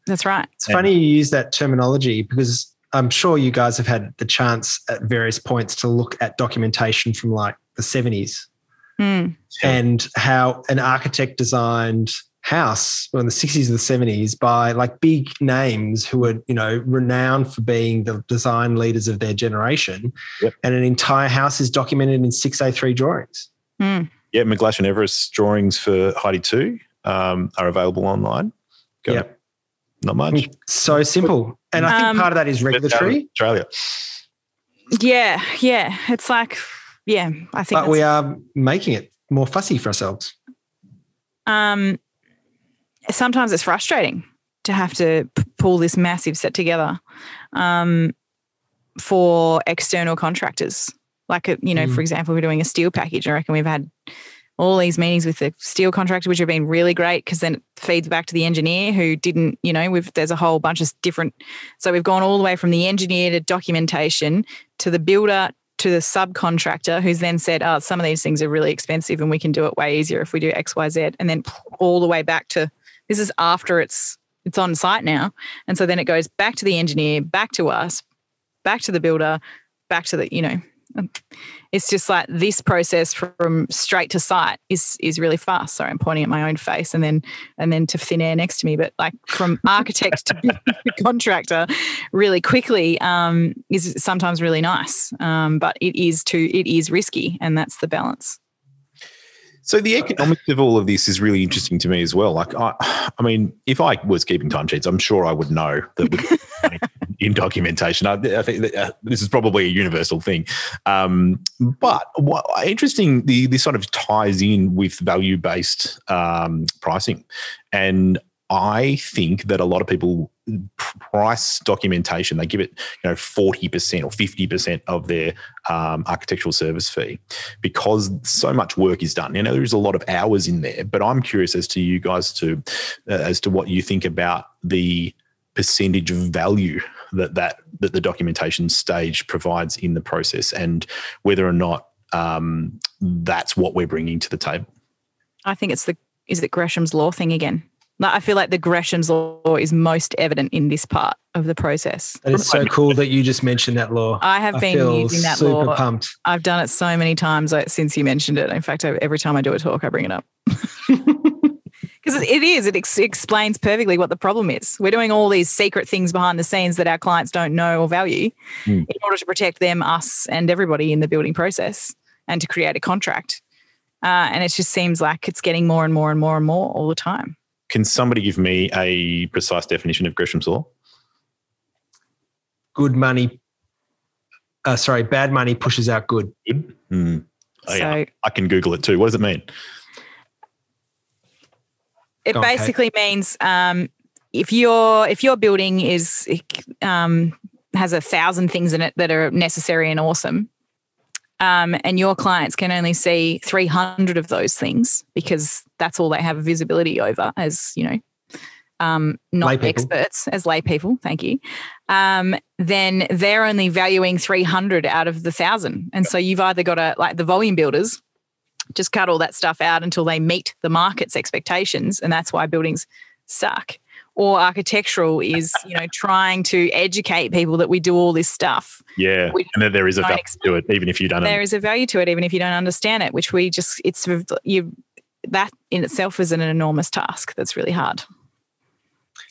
that's right. It's and funny you use that terminology because I'm sure you guys have had the chance at various points to look at documentation from like the 70s mm. and how an architect designed house in the 60s and the 70s by like big names who were you know renowned for being the design leaders of their generation. Yep. and an entire house is documented in 6a3 drawings. Mm. yeah McGlashan Everist drawings for Heide 2 um, are available online. Go. Yeah, not much. So simple. And i think um, part of that is regulatory. Australia. Yeah yeah. It's like yeah i think but we are making it more fussy for ourselves. Um sometimes it's frustrating to have to p- pull this massive set together um, for external contractors. Like, a, you know, mm. for example, we're doing a steel package. I reckon we've had all these meetings with the steel contractor, which have been really great because then it feeds back to the engineer who didn't, you know, we've there's a whole bunch of different. So we've gone all the way from the engineer to documentation to the builder to the subcontractor who's then said, oh, some of these things are really expensive and we can do it way easier if we do X, Y, Z. And then all the way back to this is after it's it's on site now. And so then it goes back to the engineer, back to us, back to the builder, back to the, you know, it's just like this process from straight to site is is really fast. Sorry, I'm pointing at my own face and then and then to thin air next to me. But like from [LAUGHS] architect to [LAUGHS] contractor, really quickly um, is sometimes really nice. Um, but it is too it is risky, and that's the balance. So the economics of all of this is really interesting to me as well. Like, I, I mean, if I was keeping timesheets, I'm sure I would know that [LAUGHS] in documentation. I, I think that, uh, this is probably a universal thing. Um, but what interesting, the this sort of ties in with value based um, pricing, and I think that a lot of people price documentation. They give it, you know, forty percent or fifty percent of their um, architectural service fee because so much work is done. You know, there's a lot of hours in there. But I'm curious as to you guys to uh, as to what you think about the percentage of value that that that the documentation stage provides in the process, and whether or not um, that's what we're bringing to the table. I think it's the is it Gresham's law thing again. I feel like the Gresham's law is most evident in this part of the process. That is so cool that you just mentioned that law. I have I been using that super law. Pumped. I've done it so many times since you mentioned it. In fact, every time I do a talk, I bring it up. [LAUGHS] Because it is, it ex- explains perfectly what the problem is. We're doing all these secret things behind the scenes that our clients don't know or value mm. in order to protect them, us, and everybody in the building process and to create a contract. Uh, and it just seems like it's getting more and more and more and more all the time. Can somebody give me a precise definition of Gresham's law? Good money. Uh, sorry, bad money pushes out good. Good. Mm. Oh, so, yeah. I can Google it too. What does it mean? It basically means um, if your if your building is um, has a thousand things in it that are necessary and awesome. Um, and your clients can only see 300 of those things because that's all they have visibility over as, you know, um, not experts, as lay people, thank you, um, then they're only valuing 300 out of the thousand. And so you've either got to, like the volume builders, just cut all that stuff out until they meet the market's expectations. And that's why buildings suck. Or architectural is, you know, trying to educate people that we do all this stuff. Yeah. And then there is a value ex- to it, even if you don't. There is a value to it, even if you don't understand it, which we just, it's, you, that in itself is an enormous task that's really hard.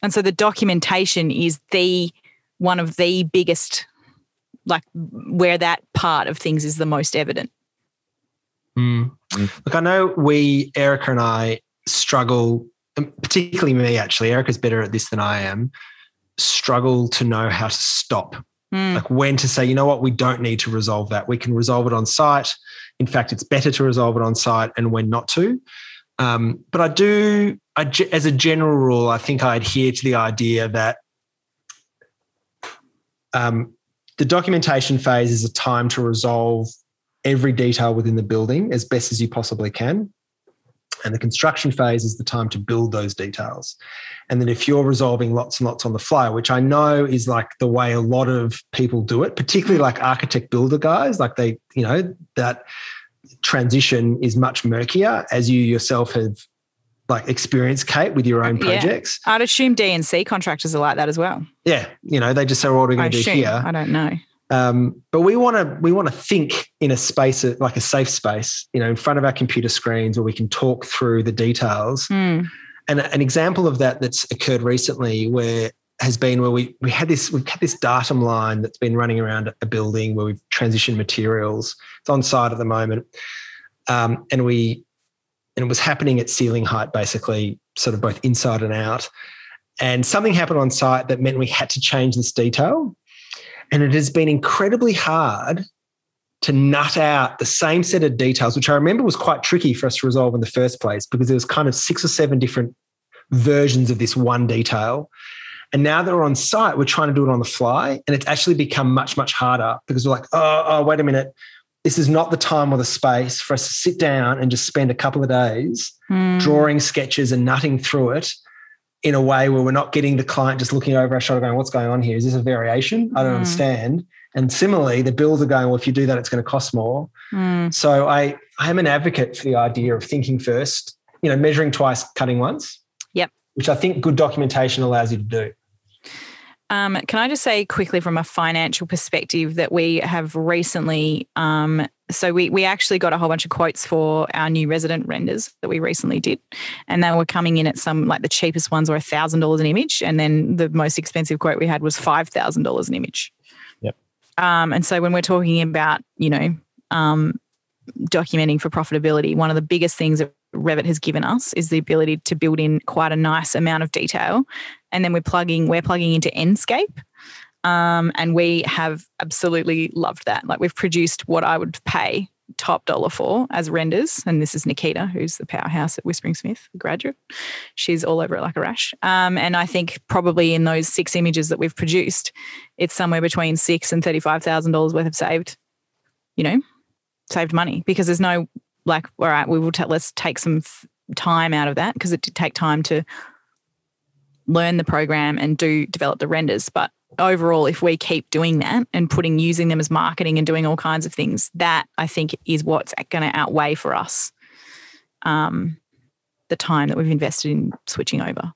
And so the documentation is the one of the biggest, like where that part of things is the most evident. Mm. Mm. Look, I know we, Erica and I, struggle, and particularly me actually. Erica's better at this than I am. Struggle to know how to stop, Mm. like when to say, you know what, we don't need to resolve that. We can resolve it on site. In fact, it's better to resolve it on site, and when not to. Um, but I do, I, as a general rule, I think I adhere to the idea that um, the documentation phase is a time to resolve every detail within the building as best as you possibly can. And the construction phase is the time to build those details. And then if you're resolving lots and lots on the fly, which I know is like the way a lot of people do it, particularly like architect builder guys, like they, you know, that transition is much murkier as you yourself have like experienced, Kate, with your own Yeah. projects. I'd assume D and C contractors are like that as well. Yeah. You know, they just say, what are we going to do assume. here? I don't know. Um, but we want to we want to think in a space like a safe space, you know, in front of our computer screens where we can talk through the details. Mm. And an example of that that's occurred recently, where has been where we we had this we've had this datum line that's been running around a building where we've transitioned materials. It's on site at the moment, um, and we and it was happening at ceiling height, basically, sort of both inside and out. And something happened on site that meant we had to change this detail. And it has been incredibly hard to nut out the same set of details, which I remember was quite tricky for us to resolve in the first place because there was kind of six or seven different versions of this one detail. And now that we're on site, we're trying to do it on the fly. And it's actually become much, much harder because we're like, oh, oh, wait a minute. This is not the time or the space for us to sit down and just spend a couple of days Mm. drawing sketches and nutting through it in a way where we're not getting the client just looking over our shoulder going, what's going on here? Is this a variation? I don't Mm. understand. And similarly, the bills are going, well, if you do that, it's going to cost more. Mm. So I, I am an advocate for the idea of thinking first, you know, measuring twice, cutting once. Yep. Which I think good documentation allows you to do. Um, can I just say quickly from a financial perspective that we have recently, um, so we we actually got a whole bunch of quotes for our new resident renders that we recently did, and they were coming in at some like the cheapest ones were a thousand dollars an image, and then the most expensive quote we had was five thousand dollars an image. Yep. Um, and so when we're talking about you know um, documenting for profitability, one of the biggest things that Revit has given us is the ability to build in quite a nice amount of detail and then we're plugging we're plugging into Enscape. Um, and we have absolutely loved that. Like we've produced what I would pay top dollar for as renders. And this is Nikita, who's the powerhouse at Whispering Smith, graduate. She's all over it like a rash. Um, and I think probably in those six images that we've produced, it's somewhere between six and thirty-five thousand dollars worth of saved, you know, saved money because there's no like, all right, we will ta- let's take some f- time out of that because it did take time to learn the program and do develop the renders. But overall, if we keep doing that and putting using them as marketing and doing all kinds of things, that I think is what's going to outweigh for us um, the time that we've invested in switching over.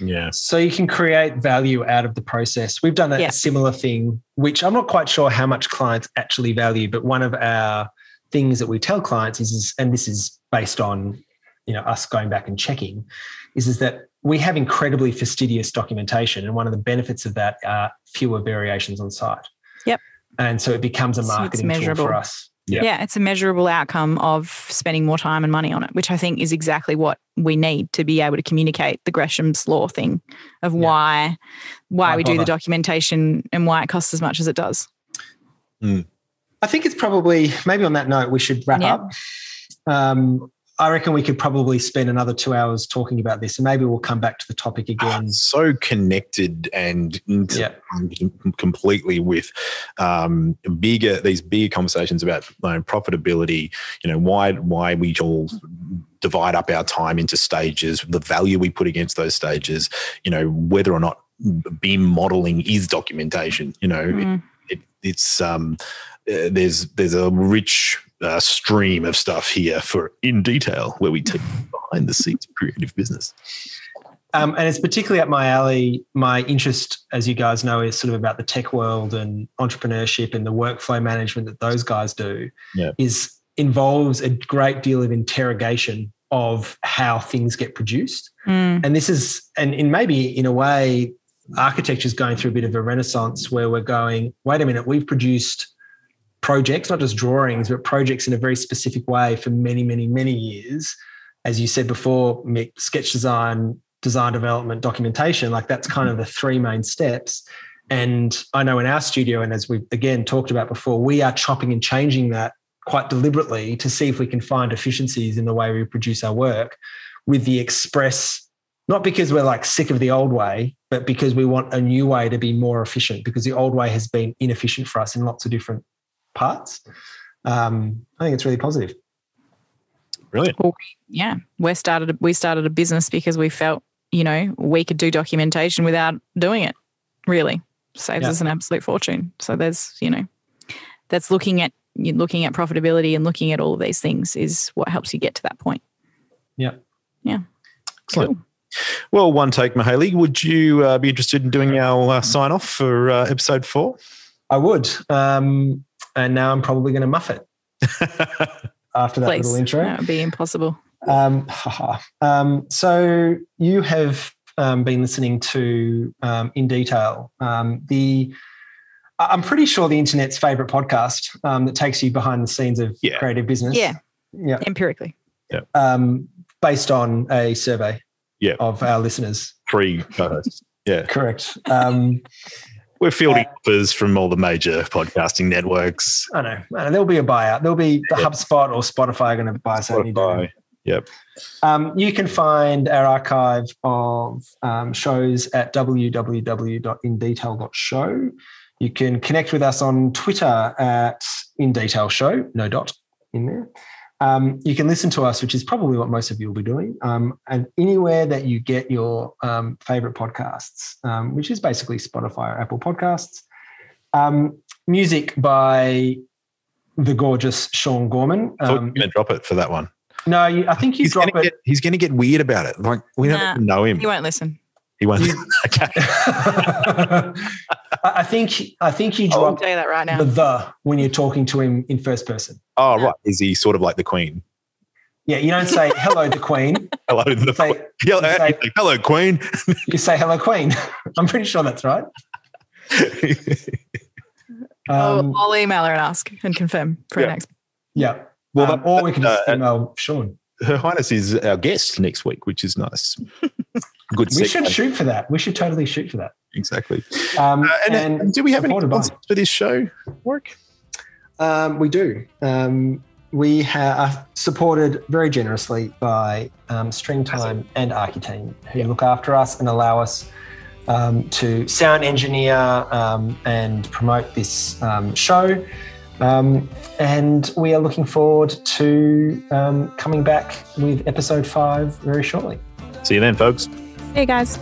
Yeah. So you can create value out of the process. We've done a, Yeah. similar thing, which I'm not quite sure how much clients actually value, but one of our things that we tell clients is, is and this is based on you know us going back and checking, is, is that we have incredibly fastidious documentation, and one of the benefits of that are fewer variations on site. Yep. And so it becomes a So it's marketing tool for us. Yeah. Yeah. it's a measurable outcome of spending more time and money on it, which I think is exactly what we need to be able to communicate the Gresham's law thing of Yeah. why why Why we do the documentation and why it costs as much as it does. I think it's probably maybe on that note we should wrap Yeah. up. Um, I reckon we could probably spend another two hours talking about this, and maybe we'll come back to the topic again. so connected and inter- Yeah. completely with um, bigger these bigger conversations about you know, profitability. You know why why we all divide up our time into stages, the value we put against those stages. You know whether or not BIM modeling is documentation. You know Mm. it, it's um, uh, there's there's a rich uh, stream of stuff here for in detail where we take behind the scenes creative business. Um, and it's particularly up my alley. My interest, as you guys know, is sort of about the tech world and entrepreneurship and the workflow management that those guys do. Yeah. Is involves a great deal of interrogation of how things get produced. Mm. And this is, and in maybe in a way, architecture is going through a bit of a renaissance where we're going, wait a minute, we've produced projects, not just drawings, but projects in a very specific way for many, many, many years. As you said before, Mick, sketch design, design development, documentation, like that's kind of the three main steps. And I know in our studio, and as we've again talked about before, we are chopping and changing that quite deliberately to see if we can find efficiencies in the way we produce our work with the express, not because we're like sick of the old way, but because we want a new way to be more efficient because the old way has been inefficient for us in lots of different parts. Um, I think it's really positive. Brilliant. Yeah, we started we started a business because we felt you know we could do documentation without doing it. Really saves Yeah. us an absolute fortune. So there's you know that's looking at looking at profitability and looking at all of these things is what helps you get to that point. Yeah. Yeah. Excellent. Cool. Well, one take, Mihaly. Would you uh, be interested in doing our uh, sign off for uh, episode four? I would. Um, and now I'm probably going to muff it [LAUGHS] after that Please. little intro. That would be impossible. Um, um, so you have um, been listening to um, in detail um, the. I- I'm pretty sure the internet's favorite podcast um, that takes you behind the scenes of Yeah. creative business. Yeah. yeah. Empirically. Um, based on a survey Yeah. of our listeners. Three co-hosts. Yeah, Correct. We're fielding offers from all the major podcasting networks. I know. I know. There'll be a buyout. There'll be the Yeah. HubSpot or Spotify are going to buy something. Spotify. Yep. Um, you can find our archive of um, shows at www.indetail.show. You can connect with us on Twitter at In Detail Show, no dot in there. Um, you can listen to us, which is probably what most of you will be doing, um, and anywhere that you get your um, favorite podcasts, um, which is basically Spotify or Apple Podcasts. Um, music by the gorgeous Sean Gorman. I thought you Um, going to drop it for that one. no, you, I think you He's drop going to it. get. He's going to get weird about it. Like we Nah. don't know him. You won't listen. He won't. You- [LAUGHS] okay. [LAUGHS] I I think I think you I'll drop tell you that right now. the when you're talking to him in first person. Oh Yeah. right. Is he sort of like the Queen? Yeah, you don't say hello, the Queen. [LAUGHS] Hello, the You say, Queen. Yeah, you say- hello, Queen. you say hello, Queen. I'm pretty sure that's right. Um, I'll, I'll email her and ask and confirm for Yeah. next. yeah. well, Um, that- or we can just uh, email Sean. Her Highness is our guest next week, which is nice. Good. We should shoot for that. We should totally shoot for that. exactly. Um, Uh, and, and do we have any supported by- sponsors for this show? Work. Um, we do. Um, we are supported very generously by um, Streamtime and Architeam, who look after us and allow us um, to sound engineer um, and promote this um, show. Um, and we are looking forward to um, coming back with episode five very shortly. See you then, folks. Hey guys.